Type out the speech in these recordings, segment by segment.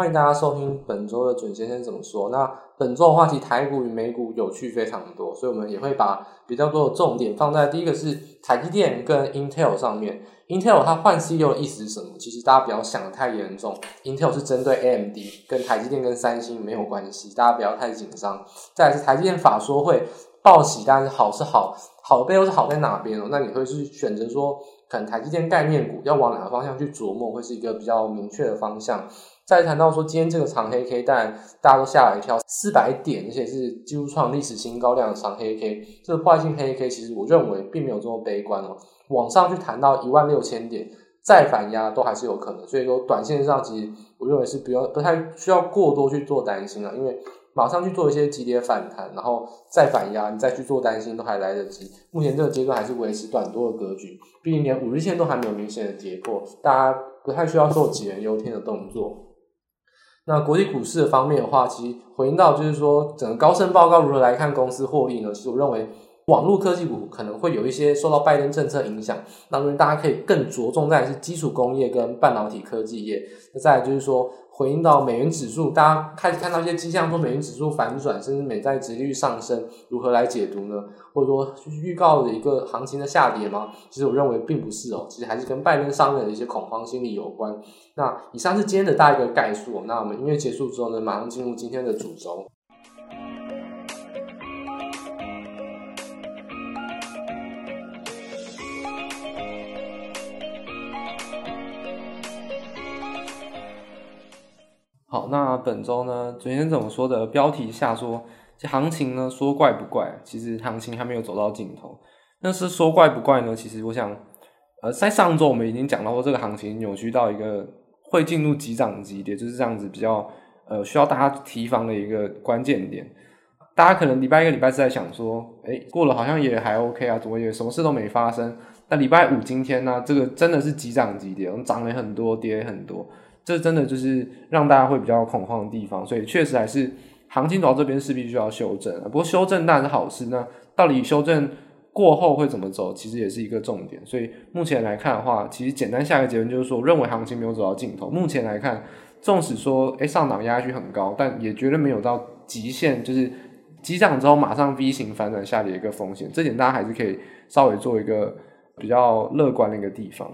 欢迎大家收听本周的准先生怎么说。那本周的话题，台股与美股有趣非常多，所以我们也会把比较多的重点放在第一个是台积电跟 Intel 上面。Intel 它换 CEO 的意思是什么？其实大家不要想得太严重，Intel 是针对 AMD，跟台积电跟三星没有关系，大家不要太紧张。再来是台积电法说会报喜，但是好是好，好的背后是好在哪边哦？那你会去选择说，可能台积电概念股要往哪个方向去琢磨，会是一个比较明确的方向。再谈到说今天这个长黑 K，当然大家都吓了一跳，四百点，而且是几乎创历史新高量的长黑 K，这个坏性黑 K，其实我认为并没有这么悲观哦。往上去谈到一万六千点，再反压都还是有可能，所以说短线上其实我认为是不用不太需要过多去做担心了，因为马上去做一些急跌反弹，然后再反压，你再去做担心都还来得及。目前这个阶段还是维持短多的格局，毕竟连五日线都还没有明显的跌破，大家不太需要做杞人忧天的动作。那国际股市的方面的话，其实回应到就是说，整个高盛报告如何来看公司获利呢？其实我认为。网络科技股可能会有一些受到拜登政策影响，当然大家可以更着重在是基础工业跟半导体科技业。那再来就是说，回应到美元指数，大家开始看到一些迹象，说美元指数反转，甚至美债殖利率上升，如何来解读呢？或者说就是预告的一个行情的下跌吗？其实我认为并不是哦，其实还是跟拜登上任的一些恐慌心理有关。那以上是今天的大一个概述，那我们音乐结束之后呢，马上进入今天的主轴。好，那本周呢，昨天怎么说的？标题下说，这行情呢，说怪不怪？其实行情还没有走到尽头。那是说怪不怪呢？其实我想，呃，在上周我们已经讲到说，这个行情扭曲到一个会进入急涨急跌，就是这样子比较呃需要大家提防的一个关键点。大家可能礼拜一个礼拜是在想说，哎，过了好像也还 OK 啊，怎么也什么事都没发生？那礼拜五今天呢，这个真的是急涨急跌，涨了很多，跌很多。这真的就是让大家会比较恐慌的地方，所以确实还是行情走到这边势必需要修正。不过修正当然是好事，那到底修正过后会怎么走，其实也是一个重点。所以目前来看的话，其实简单下一个结论就是说，我认为行情没有走到尽头。目前来看，纵使说诶上档压力很高，但也绝对没有到极限，就是激涨之后马上 V 型反转下跌一个风险。这点大家还是可以稍微做一个比较乐观的一个地方。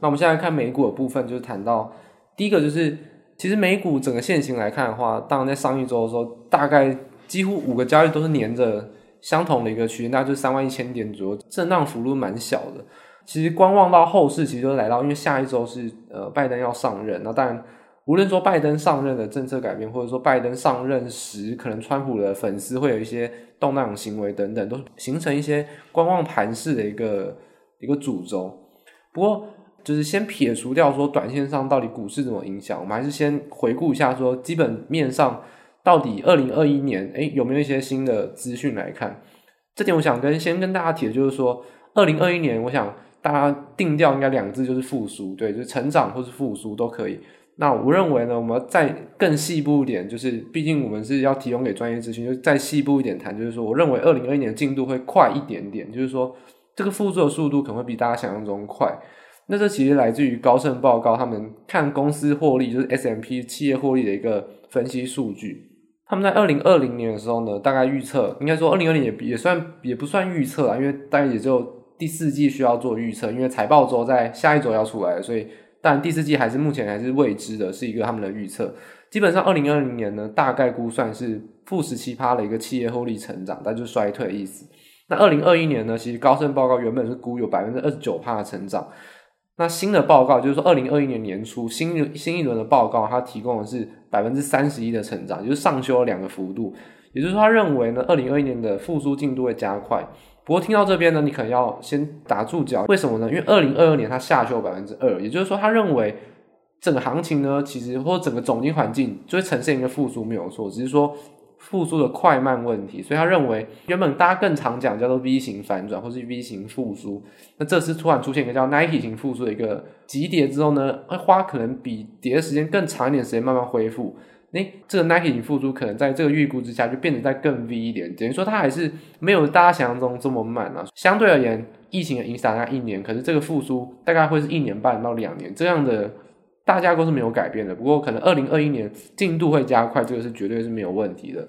那我们现在看美股的部分，就是谈到。第一个就是，其实美股整个线型来看的话，当然在上一周的时候，大概几乎五个交易都是黏着相同的一个区那，就是三万一千点左右，震荡幅度蛮小的。其实观望到后市，其实就来到，因为下一周是呃拜登要上任，那当然无论说拜登上任的政策改变，或者说拜登上任时可能川普的粉丝会有一些动荡行为等等，都形成一些观望盘势的一个一个主轴。不过。就是先撇除掉说短线上到底股市怎么影响，我们还是先回顾一下说基本面上到底二零二一年诶有没有一些新的资讯来看。这点我想跟先跟大家提的就是说，二零二一年我想大家定调应该两字就是复苏，对，就是成长或是复苏都可以。那我认为呢，我们再更细部一点，就是毕竟我们是要提供给专业资讯，就再细部一点谈，就是说我认为二零二一年进度会快一点点，就是说这个复苏的速度可能会比大家想象中快。那这其实来自于高盛报告，他们看公司获利，就是 S M P 企业获利的一个分析数据。他们在二零二零年的时候呢，大概预测，应该说二零二零也也算也不算预测啊，因为大概也就第四季需要做预测，因为财报周在下一周要出来，所以但第四季还是目前还是未知的，是一个他们的预测。基本上二零二零年呢，大概估算是负十七趴的一个企业获利成长，但就是衰退的意思。那二零二一年呢，其实高盛报告原本是估有百分之二十九趴的成长。那新的报告就是说，二零二一年年初新新一轮的报告，它提供的是百分之三十一的成长，就是上修了两个幅度。也就是说，他认为呢，二零二一年的复苏进度会加快。不过听到这边呢，你可能要先打住脚，为什么呢？因为二零二二年它下修百分之二，也就是说，他认为整个行情呢，其实或整个总经环境就会呈现一个复苏，没有错，只是说。复苏的快慢问题，所以他认为原本大家更常讲叫做 V 型反转或是 V 型复苏，那这次突然出现一个叫 Nike 型复苏的一个急跌之后呢，会花可能比跌的时间更长一点时间慢慢恢复。诶，这个 Nike 型复苏可能在这个预估之下就变得再更 V 一点，等于说它还是没有大家想象中这么慢啊。相对而言，疫情的影响大概一年，可是这个复苏大概会是一年半到两年这样的大架构是没有改变的。不过可能二零二一年进度会加快，这个是绝对是没有问题的。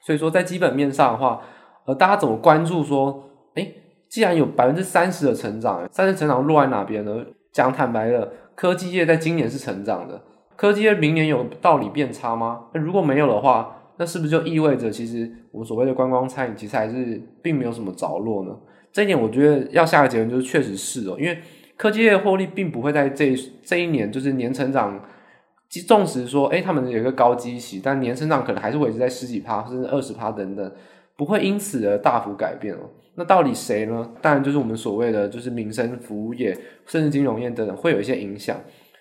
所以说在基本面上的话，呃，大家怎么关注说，诶，既然有百分之三十的成长，三十成长落在哪边呢？讲坦白的，科技业在今年是成长的，科技业明年有道理变差吗？那如果没有的话，那是不是就意味着其实我们所谓的观光餐饮其实还是并没有什么着落呢？这一点我觉得要下个结论就是确实是哦，因为科技业获利并不会在这这一年就是年成长，纵使说诶他们有一个高基期，但年成长可能还是维持在十几趴甚至二十趴等等，不会因此而大幅改变哦。那到底谁呢？当然就是我们所谓的就是民生服务业，甚至金融业等等，会有一些影响。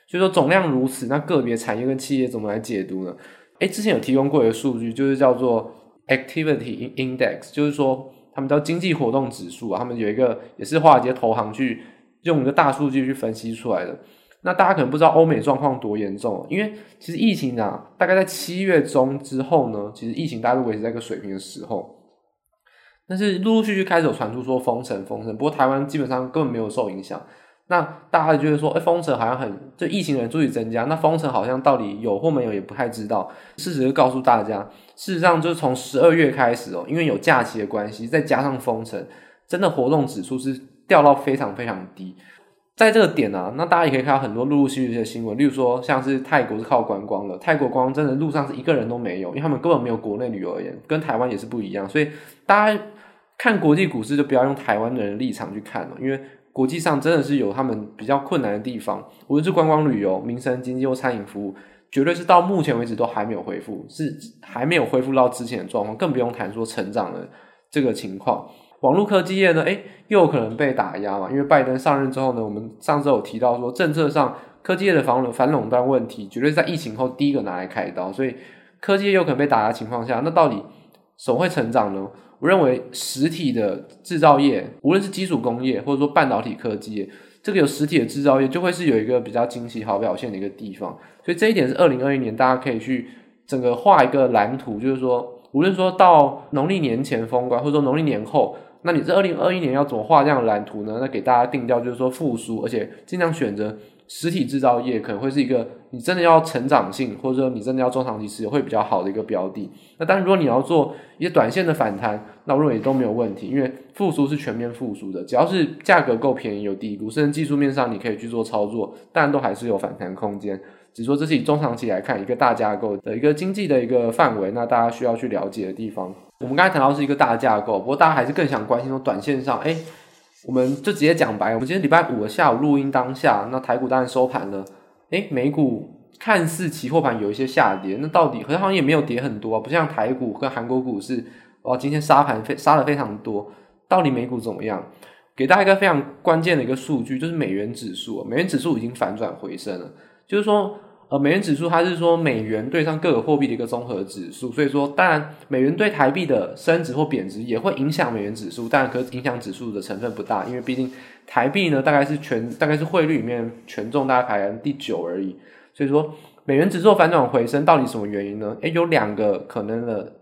所以说总量如此，那个别产业跟企业怎么来解读呢？诶，之前有提供过一个数据，就是叫做 Activity Index，就是说他们叫经济活动指数啊，他们有一个也是华尔街投行去用一个大数据去分析出来的。那大家可能不知道欧美状况多严重，因为其实疫情啊，大概在七月中之后呢，其实疫情大概都维持在一个水平的时候。但是陆陆续续开始有传出说封城封城，不过台湾基本上根本没有受影响。那大家就觉得说，哎、封城好像很，就疫情的人数增加，那封城好像到底有或没有也不太知道。事实就告诉大家，事实上就是从十二月开始哦，因为有假期的关系，再加上封城，真的活动指数是掉到非常非常低。在这个点啊，那大家也可以看到很多陆陆续续的新闻，例如说像是泰国是靠观光的，泰国观光真的路上是一个人都没有，因为他们根本没有国内旅游而言，跟台湾也是不一样。所以大家看国际股市就不要用台湾的人的立场去看了，因为国际上真的是有他们比较困难的地方，无论是观光旅游、民生经济或餐饮服务，绝对是到目前为止都还没有恢复，是还没有恢复到之前的状况，更不用谈说成长的这个情况。网络科技业呢，诶，又有可能被打压嘛？因为拜登上任之后呢，我们上次有提到说，政策上科技业的反垄反垄断问题，绝对是在疫情后第一个拿来开刀。所以科技业有可能被打压情况下，那到底什么会成长呢？我认为实体的制造业，无论是基础工业或者说半导体科技业，这个有实体的制造业，就会是有一个比较惊奇好表现的一个地方。所以这一点是二零二一年大家可以去整个画一个蓝图，就是说，无论说到农历年前封关，或者说农历年后。那你这二零二一年要怎么画这样的蓝图呢？那给大家定调就是说复苏，而且尽量选择实体制造业，可能会是一个你真的要成长性，或者说你真的要中长期持有会比较好的一个标的。那当然，如果你要做一些短线的反弹，那我认为都没有问题，因为复苏是全面复苏的，只要是价格够便宜、有低估，甚至技术面上你可以去做操作，当然都还是有反弹空间。只说这是以中长期来看一个大架构的一个经济的一个范围，那大家需要去了解的地方。我们刚才谈到是一个大架构，不过大家还是更想关心说短线上，哎，我们就直接讲白，我们今天礼拜五的下午录音当下，那台股当然收盘了，哎，美股看似期货盘有一些下跌，那到底好像也没有跌很多，不像台股跟韩国股市，哇，今天杀盘非杀了非常多，到底美股怎么样？给大家一个非常关键的一个数据，就是美元指数，美元指数已经反转回升了，就是说。呃，美元指数它是说美元对上各个货币的一个综合指数，所以说当然美元对台币的升值或贬值也会影响美元指数，但可影响指数的成分不大，因为毕竟台币呢大概是全大概是汇率里面权重大概排在第九而已，所以说美元指数反转回升到底什么原因呢？诶，有两个可能的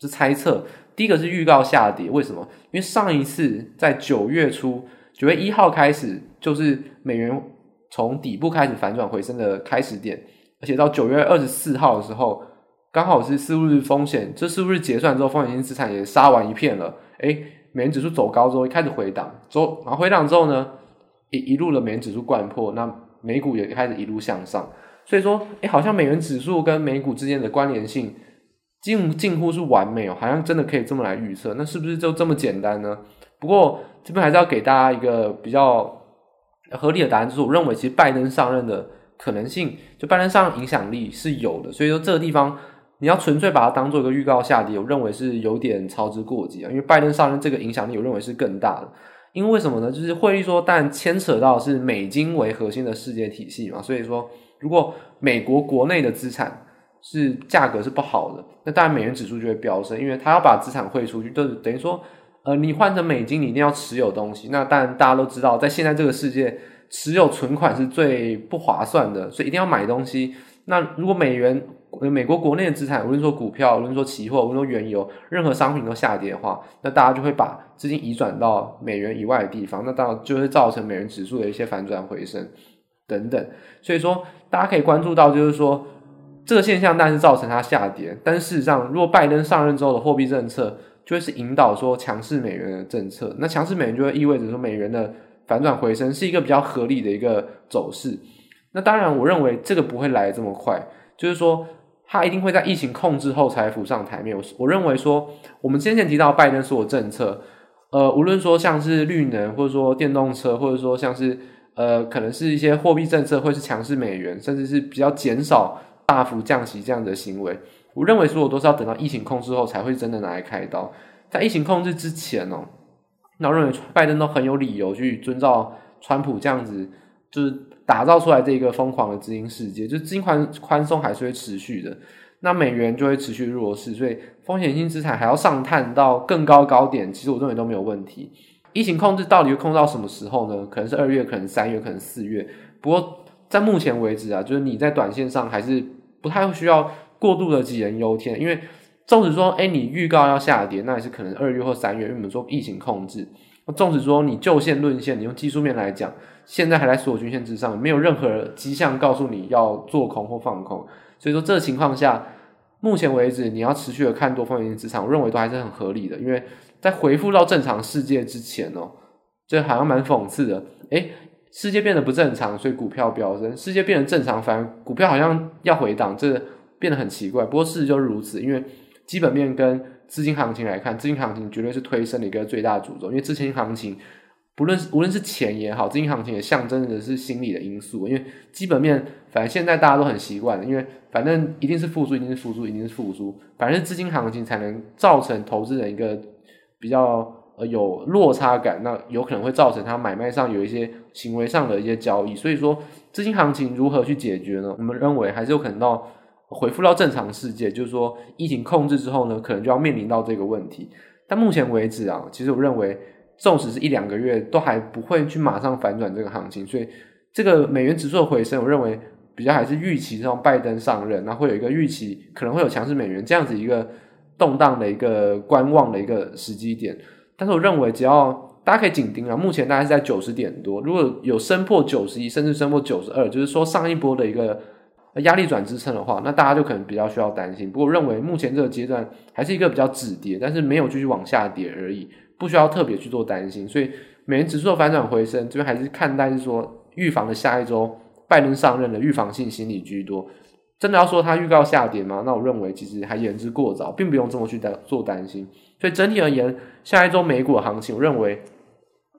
是猜测，第一个是预告下跌，为什么？因为上一次在九月初九月一号开始就是美元。从底部开始反转回升的开始点，而且到九月二十四号的时候，刚好是四日风险，这四日结算之后，风险性资产也杀完一片了。诶，美元指数走高之后，一开始回档，走，然后回档之后呢，一一路的美元指数掼破，那美股也开始一路向上。所以说，诶，好像美元指数跟美股之间的关联性近近乎是完美哦，好像真的可以这么来预测。那是不是就这么简单呢？不过这边还是要给大家一个比较。合理的答案就是，我认为其实拜登上任的可能性，就拜登上任影响力是有的。所以说这个地方你要纯粹把它当做一个预告下跌，我认为是有点操之过急啊。因为拜登上任这个影响力，我认为是更大的。因为为什么呢？就是汇率说，但牵扯到是美金为核心的世界体系嘛。所以说，如果美国国内的资产是价格是不好的，那当然美元指数就会飙升，因为他要把资产汇出去，就是等于说。呃，你换成美金，你一定要持有东西。那当然，大家都知道，在现在这个世界，持有存款是最不划算的，所以一定要买东西。那如果美元、美国国内的资产，无论说股票，无论说期货，无论说原油，任何商品都下跌的话，那大家就会把资金移转到美元以外的地方，那当然就会造成美元指数的一些反转回升等等。所以说，大家可以关注到，就是说这个现象，但是造成它下跌。但事实上，如果拜登上任之后的货币政策，就会是引导说强势美元的政策。那强势美元就会意味着说美元的反转回升是一个比较合理的一个走势。那当然，我认为这个不会来这么快，就是说。它一定会在疫情控制后才浮上台面。我我认为说，我们之前提到拜登所有政策，呃，无论说像是绿能，或者说电动车，或者说像是呃，可能是一些货币政策，或是强势美元，甚至是比较减少大幅降息这样的行为，我认为所有都是要等到疫情控制后才会真的拿来开刀。在疫情控制之前哦，那我认为拜登都很有理由去遵照川普这样子，就是。打造出来这一个疯狂的资金世界，就是资金宽宽松还是会持续的，那美元就会持续弱势，所以风险性资产还要上探到更高高点，其实我认为都没有问题。疫情控制到底会控制到什么时候呢？可能是二月，可能三月，可能四月。不过在目前为止啊，就是你在短线上还是不太需要过度的杞人忧天，因为纵使说，哎，你预告要下跌，那也是可能二月或三月，因为我们说疫情控制。纵使说你就线论线，你用技术面来讲，现在还在所有均线之上，没有任何迹象告诉你要做空或放空，所以说这个情况下，目前为止你要持续的看多风险性资产，我认为都还是很合理的。因为在回复到正常世界之前哦，这好像蛮讽刺的，诶，世界变得不正常，所以股票飙升；世界变得正常，反而股票好像要回档，这变得很奇怪。不过事实就是如此，因为基本面跟资金行情来看，资金行情绝对是推升的一个最大主轴，因为资金行情不论是无论是钱也好，资金行情也象征的是心理的因素。因为基本面，反正现在大家都很习惯了，因为反正一定是复苏，一定是复苏，一定是复苏，反正资金行情才能造成投资人一个比较呃有落差感，那有可能会造成他买卖上有一些行为上的一些交易。所以说，资金行情如何去解决呢？我们认为还是有可能到。恢复到正常世界，就是说疫情控制之后呢，可能就要面临到这个问题。但目前为止啊，其实我认为，纵使是一两个月，都还不会去马上反转这个行情。所以，这个美元指数的回升，我认为比较还是预期，让拜登上任，那会有一个预期，可能会有强势美元这样子一个动荡的一个观望的一个时机点。但是，我认为只要大家可以紧盯啊，目前大概是在九十点多，如果有升破九十一，甚至升破九十二，就是说上一波的一个。压力转支撑的话，那大家就可能比较需要担心。不过，认为目前这个阶段还是一个比较止跌，但是没有继续往下跌而已，不需要特别去做担心。所以，美元指数的反转回升，这边还是看待是说预防的下一周拜登上任的预防性心理居多。真的要说他预告下跌吗？那我认为其实还言之过早，并不用这么去担做担心。所以整体而言，下一周美股的行情，我认为，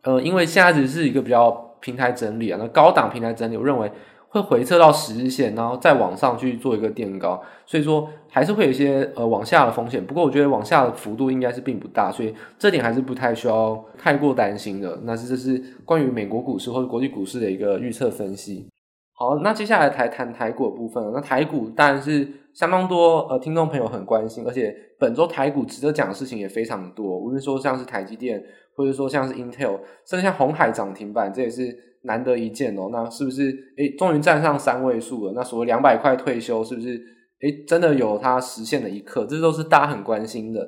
呃，因为现在只是一个比较平台整理啊，那高档平台整理，我认为。会回撤到十日线，然后再往上去做一个垫高，所以说还是会有一些呃往下的风险。不过我觉得往下的幅度应该是并不大，所以这点还是不太需要太过担心的。那这是关于美国股市或者国际股市的一个预测分析。好，那接下来谈谈台股的部分。那台股当然是相当多呃听众朋友很关心，而且本周台股值得讲的事情也非常多。无论说像是台积电，或者说像是 Intel，甚至像红海涨停板，这也是。难得一见哦，那是不是诶终于站上三位数了？那所谓两百块退休，是不是诶真的有它实现的一刻？这都是大家很关心的。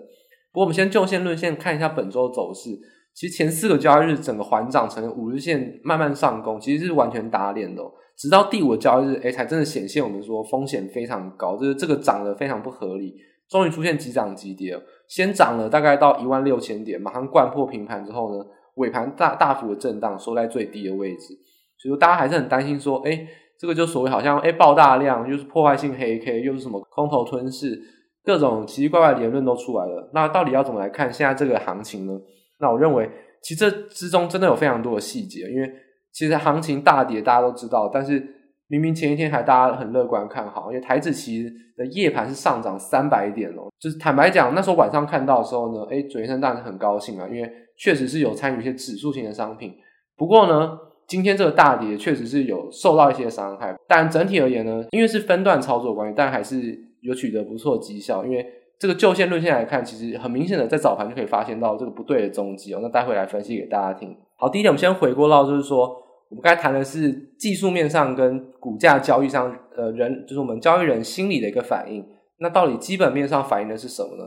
不过我们先就线论线看一下本周走势。其实前四个交易日整个环涨成五日线慢慢上攻，其实是完全打脸的。直到第五个交易日，诶才真的显现我们说风险非常高，就是这个涨得非常不合理。终于出现急涨急跌，先涨了大概到一万六千点，马上掼破平盘之后呢，尾盘大大幅的震荡，收在最低的位置，所以说大家还是很担心，说，哎，这个就所谓好像，哎，爆大量，又是破坏性黑 K，又是什么空头吞噬，各种奇奇怪怪的言论都出来了。那到底要怎么来看现在这个行情呢？那我认为，其实这之中真的有非常多的细节，因为其实行情大跌大家都知道，但是明明前一天还大家很乐观看好，因为台指期的夜盘是上涨三百点哦，就是坦白讲，那时候晚上看到的时候呢，哎，主先生当然很高兴啊，因为。确实是有参与一些指数型的商品，不过呢，今天这个大跌确实是有受到一些伤害。但整体而言呢，因为是分段操作关系，但还是有取得不错的绩效。因为这个就线论线来看，其实很明显的在早盘就可以发现到这个不对的踪迹哦。那待会来分析给大家听。好，第一点，我们先回过到就是说，我们刚才谈的是技术面上跟股价交易上，呃，人就是我们交易人心理的一个反应。那到底基本面上反映的是什么呢？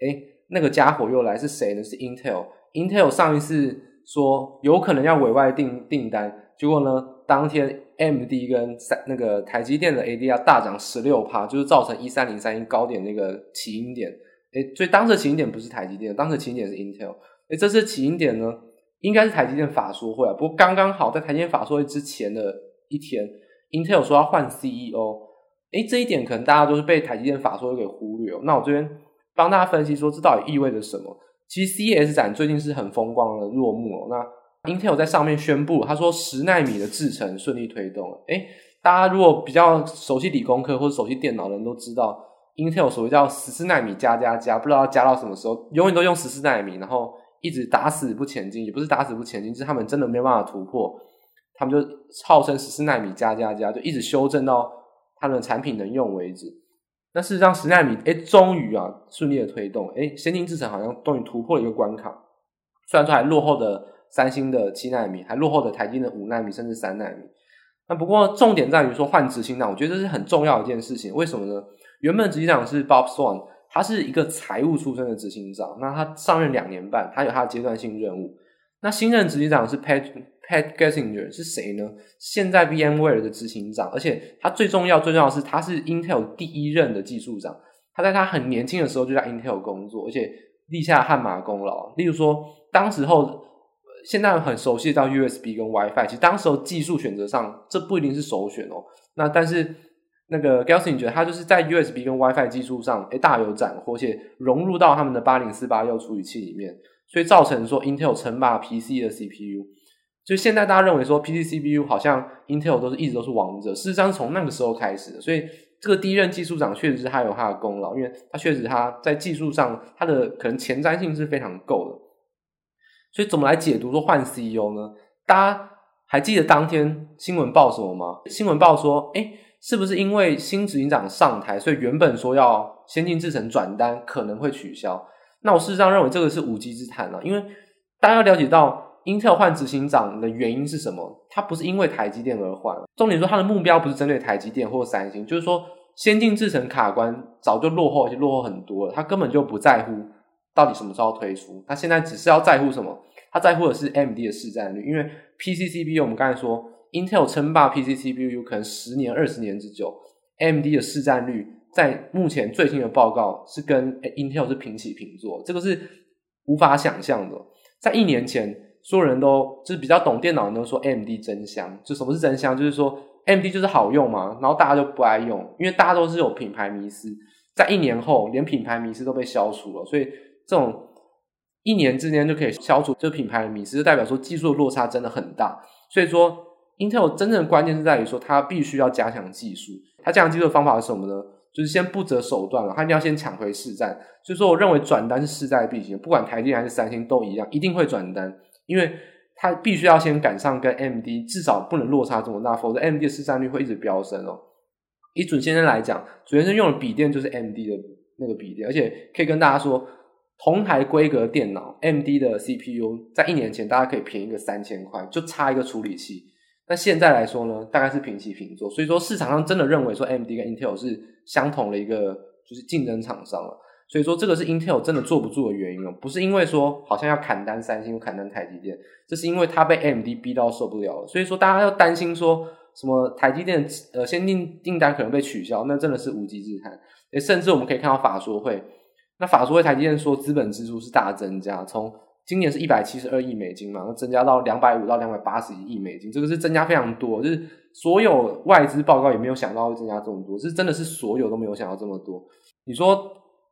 诶，那个家伙又来是谁呢？是 Intel。Intel 上一次说有可能要委外订订单，结果呢，当天 MD 跟三那个台积电的 ADR 大涨十六趴，就是造成一三零三一高点那个起因点。诶，所以当时起因点不是台积电，当时起因点是 Intel。诶，这次起因点呢，应该是台积电法说会啊。不过刚刚好在台积电法说会之前的一天，Intel 说要换 CEO。诶，这一点可能大家都是被台积电法说会给忽略哦。那我这边帮大家分析说，这到底意味着什么？其实 CES 展最近是很风光的落幕哦。那 Intel 在上面宣布，他说十奈米的制程顺利推动。诶，大家如果比较熟悉理工科或者熟悉电脑的人都知道，Intel 所谓叫十四奈米加加加，不知道加到什么时候，永远都用十四奈米，然后一直打死不前进，也不是打死不前进，是他们真的没办法突破，他们就号称十四纳米加加加，就一直修正到他们的产品能用为止。那事实上十纳米，诶，终于啊顺利的推动，诶，先进制程好像终于突破了一个关卡，虽然说还落后的。三星的七纳米还落后的台积的五纳米甚至三纳米，那不过重点在于说换执行长，我觉得这是很重要一件事情。为什么呢？原本执行长是 Bob Swan，他是一个财务出身的执行长，那他上任两年半，他有他的阶段性任务。那新任执行长是 Pat Pat Gessinger 是谁呢？现在 VMware 的执行长，而且他最重要最重要的是他是 Intel 第一任的技术长，他在他很年轻的时候就在 Intel 工作，而且立下汗马功劳。例如说，当时候。现在很熟悉到 USB 跟 WiFi，其实当时候技术选择上，这不一定是首选哦。那但是那个 Gelsing 觉得他就是在 USB 跟 WiFi 技术上，诶大有斩获，且融入到他们的八零四八六处理器里面，所以造成说 Intel 称霸 PC 的 CPU。就现在大家认为说 PC CPU 好像 Intel 都是一直都是王者，事实上从那个时候开始。所以这个第一任技术长确实是他有他的功劳，因为他确实他在技术上他的可能前瞻性是非常够的。所以怎么来解读说换 CEO 呢？大家还记得当天新闻报什么吗？新闻报说，诶，是不是因为新执行长上台，所以原本说要先进制程转单可能会取消？那我事实上认为这个是无稽之谈了，因为大家要了解到 Intel 换执行长的原因是什么？它不是因为台积电而换，重点说它的目标不是针对台积电或三星，就是说先进制程卡关早就落后，而且落后很多了，他根本就不在乎。到底什么时候推出？他现在只是要在乎什么？他在乎的是 MD 的市占率，因为 pccp 我们刚才说，Intel 称霸 PC CPU 可能十年、二十年之久，AMD 的市占率在目前最新的报告是跟 Intel 是平起平坐，这个是无法想象的。在一年前，所有人都就是比较懂电脑人都说 AMD 真香，就什么是真香？就是说 AMD 就是好用嘛，然后大家就不爱用，因为大家都是有品牌迷思。在一年后，连品牌迷思都被消除了，所以。这种一年之间就可以消除这品牌的迷思，就代表说技术的落差真的很大。所以说，Intel 真正的关键是在于说，它必须要加强技术。它加强技术的方法是什么呢？就是先不择手段了，它一定要先抢回市占。所以说，我认为转单是势在必行，不管台积电还是三星都一样，一定会转单，因为它必须要先赶上跟 MD，至少不能落差这么大，否则 MD 的市占率会一直飙升哦。以准先生来讲，准先生用的笔电就是 MD 的那个笔电，而且可以跟大家说。同台规格电脑 MD 的 CPU 在一年前大家可以便宜个三千块，就差一个处理器。那现在来说呢，大概是平起平坐。所以说市场上真的认为说 AMD 跟 Intel 是相同的一个就是竞争厂商了。所以说这个是 Intel 真的坐不住的原因哦，不是因为说好像要砍单三星、砍单台积电，这是因为它被 AMD 逼到受不了了。所以说大家要担心说什么台积电呃先进订单可能被取消，那真的是无稽之谈。诶，甚至我们可以看到法说会。那法说会台积电说资本支出是大增加，从今年是一百七十二亿美金嘛，那增加到两百五到两百八十亿美金，这个是增加非常多，就是所有外资报告也没有想到会增加这么多，是真的是所有都没有想到这么多。你说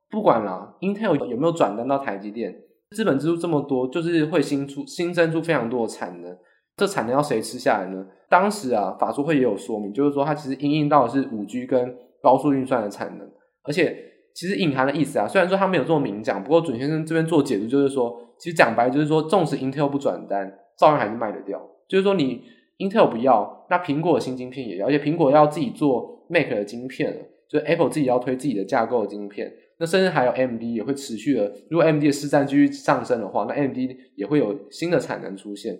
不管啦，Intel 有没有转单到台积电，资本支出这么多，就是会新出新增出非常多的产能，这产能要谁吃下来呢？当时啊，法说会也有说明，就是说它其实应应到的是五 G 跟高速运算的产能，而且。其实隐含的意思啊，虽然说他没有这么明讲，不过准先生这边做解读就是说，其实讲白就是说，纵使 Intel 不转单，照样还是卖得掉。就是说你 Intel 不要，那苹果的新晶片也要，而且苹果要自己做 Mac 的晶片了，就是 Apple 自己要推自己的架构的晶片，那甚至还有 MD 也会持续的，如果 MD 的市占继续上升的话，那 MD 也会有新的产能出现。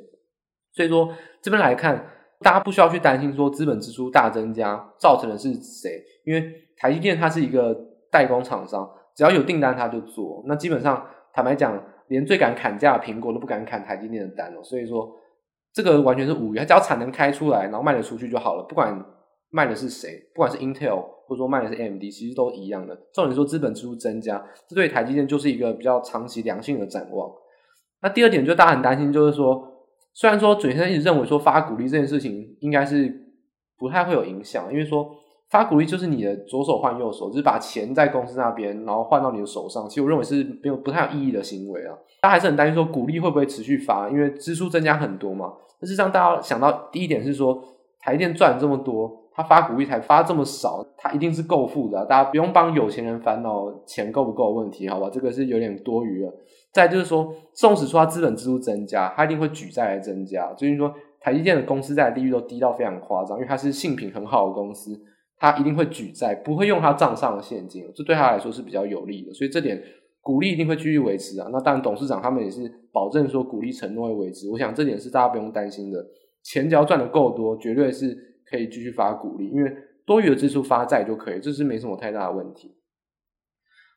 所以说这边来看，大家不需要去担心说资本支出大增加造成的是谁，因为台积电它是一个。代工厂商只要有订单他就做，那基本上坦白讲，连最敢砍价的苹果都不敢砍台积电的单哦。所以说，这个完全是无语，它只要产能开出来，然后卖得出去就好了，不管卖的是谁，不管是 Intel 或者说卖的是 AMD，其实都一样的。重点说资本支出增加，这对台积电就是一个比较长期良性的展望。那第二点就大家很担心，就是说，虽然说准先生一直认为说发股利这件事情应该是不太会有影响，因为说。发鼓励就是你的左手换右手，就是把钱在公司那边，然后换到你的手上。其实我认为是没有不太有意义的行为啊。大家还是很担心说鼓励会不会持续发，因为支出增加很多嘛。但是让大家想到第一点是说，台电赚这么多，他发鼓励才发这么少，他一定是够付的。大家不用帮有钱人烦恼钱够不够的问题，好吧？这个是有点多余了。再就是说，纵使说他资本支出增加，他一定会举债来增加。就是说，台积电的公司债利率都低到非常夸张，因为它是性品很好的公司。他一定会举债，不会用他账上的现金，这对他来说是比较有利的，所以这点鼓励一定会继续维持啊。那当然，董事长他们也是保证说鼓励承诺会维持，我想这点是大家不用担心的。钱只要赚得够多，绝对是可以继续发鼓励，因为多余的支出发债就可以，这是没什么太大的问题。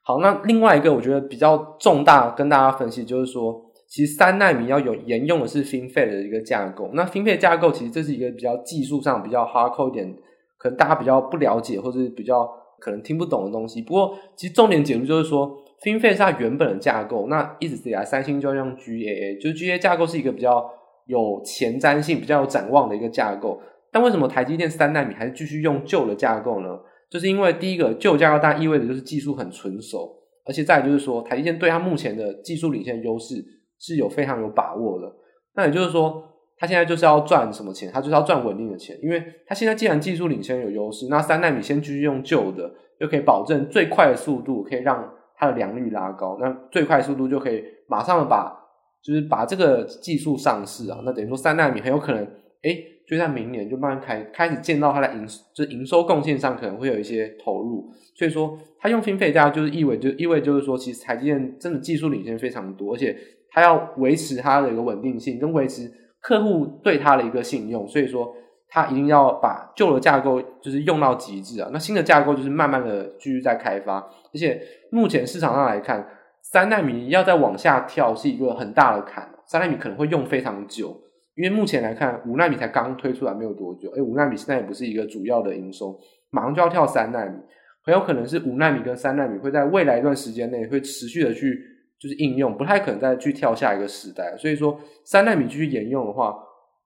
好，那另外一个我觉得比较重大跟大家分析就是说，其实三奈米要有沿用的是 FinFET 的一个架构，那 FinFET 架构其实这是一个比较技术上比较 hardcore 一点。可能大家比较不了解，或者是比较可能听不懂的东西。不过，其实重点解读就是说，FinFET 是它原本的架构。那一直以来，三星就要用 GAA，就是 GAA 架构是一个比较有前瞻性、比较有展望的一个架构。但为什么台积电三纳米还是继续用旧的架构呢？就是因为第一个旧架构，当然意味着就是技术很纯熟，而且再就是说，台积电对它目前的技术领先优势是有非常有把握的。那也就是说。他现在就是要赚什么钱？他就是要赚稳定的钱，因为他现在既然技术领先有优势，那三奈米先继续用旧的，就可以保证最快的速度，可以让它的良率拉高。那最快速度就可以马上把，就是把这个技术上市啊。那等于说三奈米很有可能，哎，就在明年就慢慢开开始见到它的营，就是营收贡献上可能会有一些投入。所以说，他用 FinFET 架就是意味就意味就是说，其实台积电真的技术领先非常多，而且它要维持它的一个稳定性跟维持。客户对他的一个信用，所以说他一定要把旧的架构就是用到极致啊。那新的架构就是慢慢的继续在开发，而且目前市场上来看，三纳米要再往下跳是一个很大的坎，三纳米可能会用非常久，因为目前来看五纳米才刚推出来没有多久，诶五纳米现在也不是一个主要的营收，马上就要跳三纳米，很有可能是五纳米跟三纳米会在未来一段时间内会持续的去。就是应用不太可能再去跳下一个时代，所以说三代米继续沿用的话，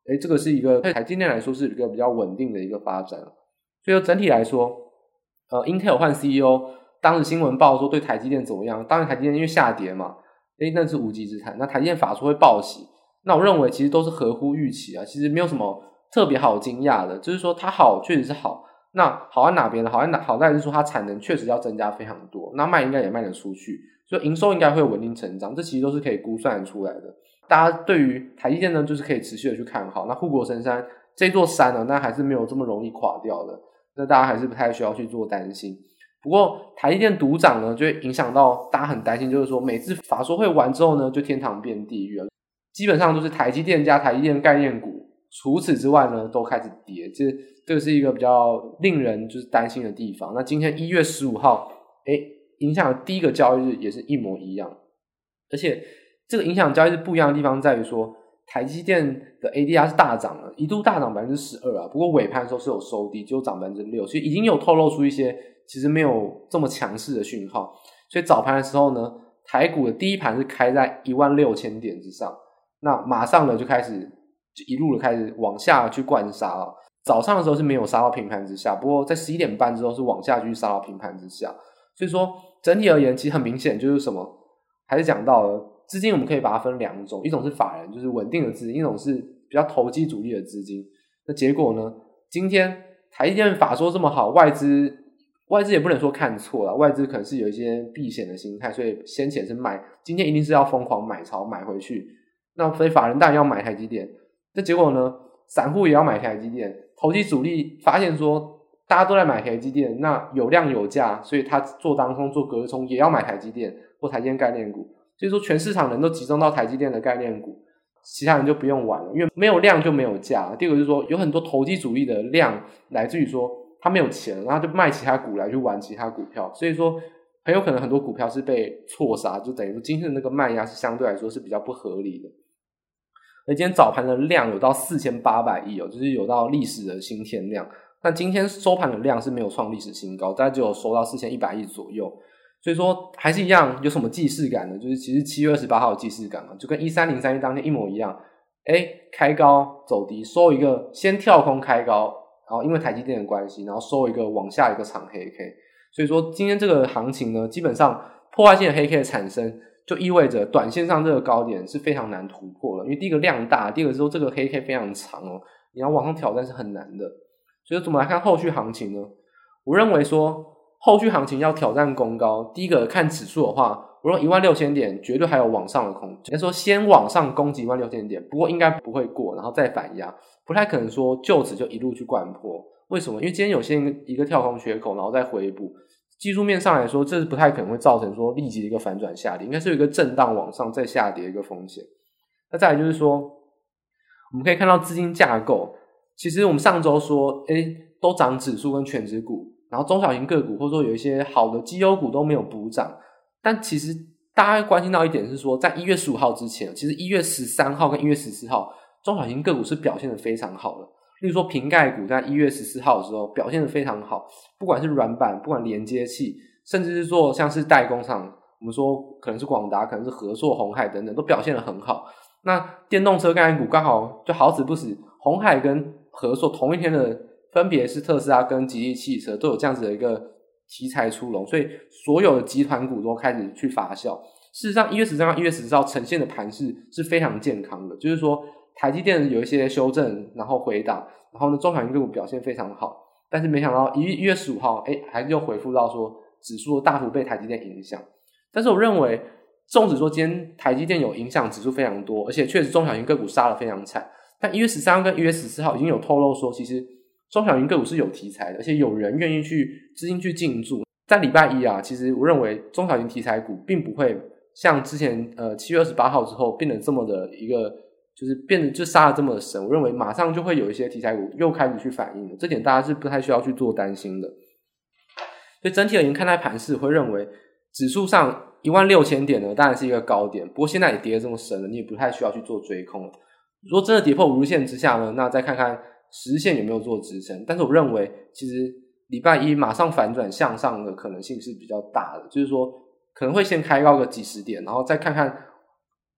哎，这个是一个对台积电来说是一个比较稳定的一个发展。所以说整体来说，呃，Intel 换 CEO，当时新闻报说对台积电怎么样？当然台积电因为下跌嘛，哎，那是无稽之谈。那台积电法说会报喜，那我认为其实都是合乎预期啊，其实没有什么特别好惊讶的，就是说它好确实是好。那好在哪边呢？好在哪？好在是说它产能确实要增加非常多，那卖应该也卖得出去。所以营收应该会有稳定成长，这其实都是可以估算出来的。大家对于台积电呢，就是可以持续的去看好。那护国神山这座山呢，那还是没有这么容易垮掉的。那大家还是不太需要去做担心。不过台积电独涨呢，就会影响到大家很担心，就是说每次法说会完之后呢，就天堂变地狱了。基本上都是台积电加台积电概念股，除此之外呢，都开始跌。这这是一个比较令人就是担心的地方。那今天一月十五号，诶影响的第一个交易日也是一模一样，而且这个影响交易日不一样的地方在于说，台积电的 ADR 是大涨了，一度大涨百分之十二啊，不过尾盘的时候是有收低，只有涨百分之六，所以已经有透露出一些其实没有这么强势的讯号。所以早盘的时候呢，台股的第一盘是开在一万六千点之上，那马上呢就开始就一路的开始往下去灌杀了。早上的时候是没有杀到平盘之下，不过在十一点半之后是往下去杀到平盘之下。所以说，整体而言，其实很明显就是什么，还是讲到了资金，我们可以把它分两种，一种是法人，就是稳定的资金；一种是比较投机主义的资金。那结果呢？今天台积电法说这么好，外资外资也不能说看错了，外资可能是有一些避险的心态，所以先前是买，今天一定是要疯狂买超买回去。那所以法人当然要买台积电，那结果呢？散户也要买台积电，投机主力发现说。大家都在买台积电，那有量有价，所以他做当冲、做隔日冲也要买台积电或台积电概念股。所以说，全市场人都集中到台积电的概念股，其他人就不用玩了，因为没有量就没有价。第二个就是说，有很多投机主义的量来自于说他没有钱，然后就卖其他股来去玩其他股票。所以说，很有可能很多股票是被错杀，就等于说今天的那个卖压是相对来说是比较不合理的。而今天早盘的量有到四千八百亿哦，就是有到历史的新天量。但今天收盘的量是没有创历史新高，大概只有收到四千一百亿左右。所以说还是一样，有什么既视感呢？就是其实七月二十八号的既视感嘛，就跟一三零三一当天一模一样。哎，开高走低，收一个先跳空开高，然后因为台积电的关系，然后收一个往下一个长黑 K。所以说今天这个行情呢，基本上破坏性的黑 K 的产生，就意味着短线上这个高点是非常难突破了。因为第一个量大，第二个是说这个黑 K 非常长哦，你要往上挑战是很难的。所以怎么来看后续行情呢？我认为说。后续行情要挑战攻高，第一个看指数的话，我说一万六千点绝对还有往上的空间。说先往上攻击一万六千点，不过应该不会过，然后再反压，不太可能说就此就一路去掼破。为什么？因为今天有些一个跳空缺口，然后再回补，技术面上来说，这是不太可能会造成说立即的一个反转下跌，应该是有一个震荡往上再下跌的一个风险。那再来就是说，我们可以看到资金架构，其实我们上周说，诶，都涨指数跟权值股。然后中小型个股或者说有一些好的绩优股都没有补涨，但其实大家关心到一点是说，在一月十五号之前，其实一月十三号跟一月十四号中小型个股是表现的非常好的。例如说瓶盖股在一月十四号的时候表现的非常好，不管是软板，不管连接器，甚至是做像是代工厂，我们说可能是广达，可能是合作红海等等，都表现的很好。那电动车概念股刚好就好死不死，红海跟和硕同一天的。分别是特斯拉跟吉利汽车都有这样子的一个题材出笼，所以所有的集团股都开始去发酵。事实上，一月十三号、一月十四号呈现的盘势是非常健康的，就是说台积电有一些修正，然后回档，然后呢，中小型个股表现非常好。但是没想到一一月十五号，哎，还是又回复到说指数大幅被台积电影响。但是我认为，纵使说今天台积电有影响指数非常多，而且确实中小型个股杀得非常惨，但一月十三号跟一月十四号已经有透露说，其实。中小型个股是有题材的，而且有人愿意去资金去进驻。在礼拜一啊，其实我认为中小型题材股并不会像之前呃七月二十八号之后变得这么的一个，就是变得就杀得这么的深。我认为马上就会有一些题材股又开始去反应了，这点大家是不太需要去做担心的。所以整体而言，看待盘势会认为指数上一万六千点呢，当然是一个高点，不过现在也跌得这么深了，你也不太需要去做追空了。如果真的跌破五日线之下呢，那再看看。十日线有没有做支撑？但是我认为，其实礼拜一马上反转向上的可能性是比较大的，就是说可能会先开高个几十点，然后再看看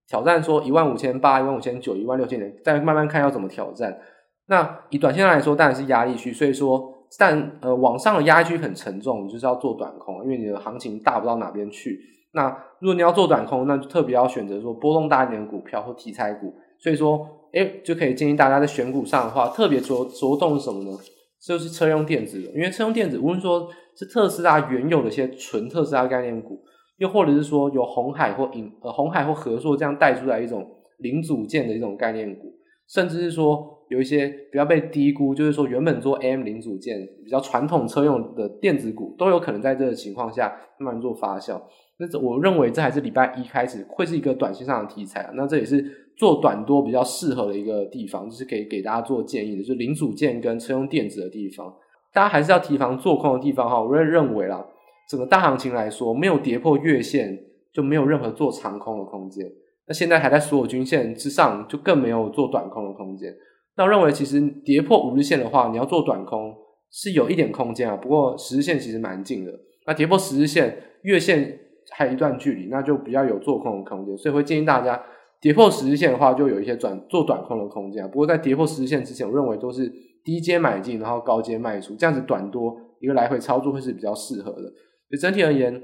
挑战说一万五千八、一万五千九、一万六千点，再慢慢看要怎么挑战。那以短线来说，当然是压力区，所以说但呃往上的压力区很沉重，你就是要做短空，因为你的行情大不到哪边去。那如果你要做短空，那就特别要选择说波动大一点的股票或题材股，所以说。哎，就可以建议大家在选股上的话，特别着着重什么呢？就是车用电子的，因为车用电子无论说是特斯拉原有的一些纯特斯拉概念股，又或者是说有红海或影呃红海或合作这样带出来一种零组件的一种概念股，甚至是说有一些比较被低估，就是说原本做 M 零组件比较传统车用的电子股，都有可能在这个情况下慢慢做发酵。那我认为这还是礼拜一开始会是一个短线上的题材啊。那这也是。做短多比较适合的一个地方，就是可以给大家做建议的，就是零组件跟车用电子的地方，大家还是要提防做空的地方哈。我认认为啦，整个大行情来说，没有跌破月线就没有任何做长空的空间。那现在还在所有均线之上，就更没有做短空的空间。那我认为其实跌破五日线的话，你要做短空是有一点空间啊。不过十日线其实蛮近的，那跌破十日线，月线还有一段距离，那就比较有做空的空间。所以会建议大家。跌破十日线的话，就有一些转做短空的空间。不过在跌破十日线之前，我认为都是低阶买进，然后高阶卖出，这样子短多一个来回操作会是比较适合的。所以整体而言，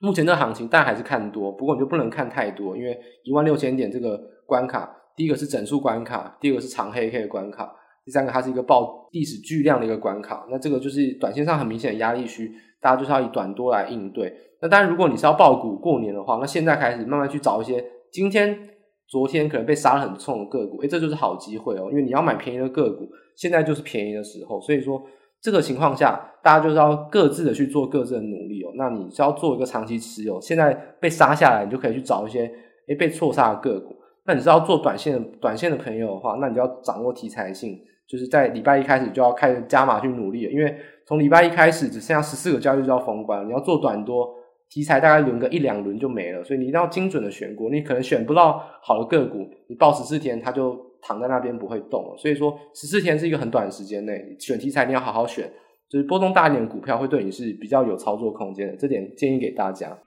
目前的行情但还是看多，不过你就不能看太多，因为一万六千点这个关卡，第一个是整数关卡，第二个是长黑 K 的关卡，第三个它是一个爆历史巨量的一个关卡。那这个就是短线上很明显的压力区，大家就是要以短多来应对。那当然，如果你是要爆股过年的话，那现在开始慢慢去找一些。今天、昨天可能被杀得很重的个股，诶，这就是好机会哦，因为你要买便宜的个股，现在就是便宜的时候。所以说，这个情况下，大家就是要各自的去做各自的努力哦。那你是要做一个长期持有，现在被杀下来，你就可以去找一些诶被错杀的个股。那你是要做短线的短线的朋友的话，那你就要掌握题材性，就是在礼拜一开始就要开始加码去努力了，因为从礼拜一开始只剩下十四个交易日就要封关，你要做短多。题材大概轮个一两轮就没了，所以你一定要精准的选股。你可能选不到好的个股，你抱十四天它就躺在那边不会动了。所以说十四天是一个很短的时间内，选题材你要好好选，就是波动大一点的股票会对你是比较有操作空间的。这点建议给大家。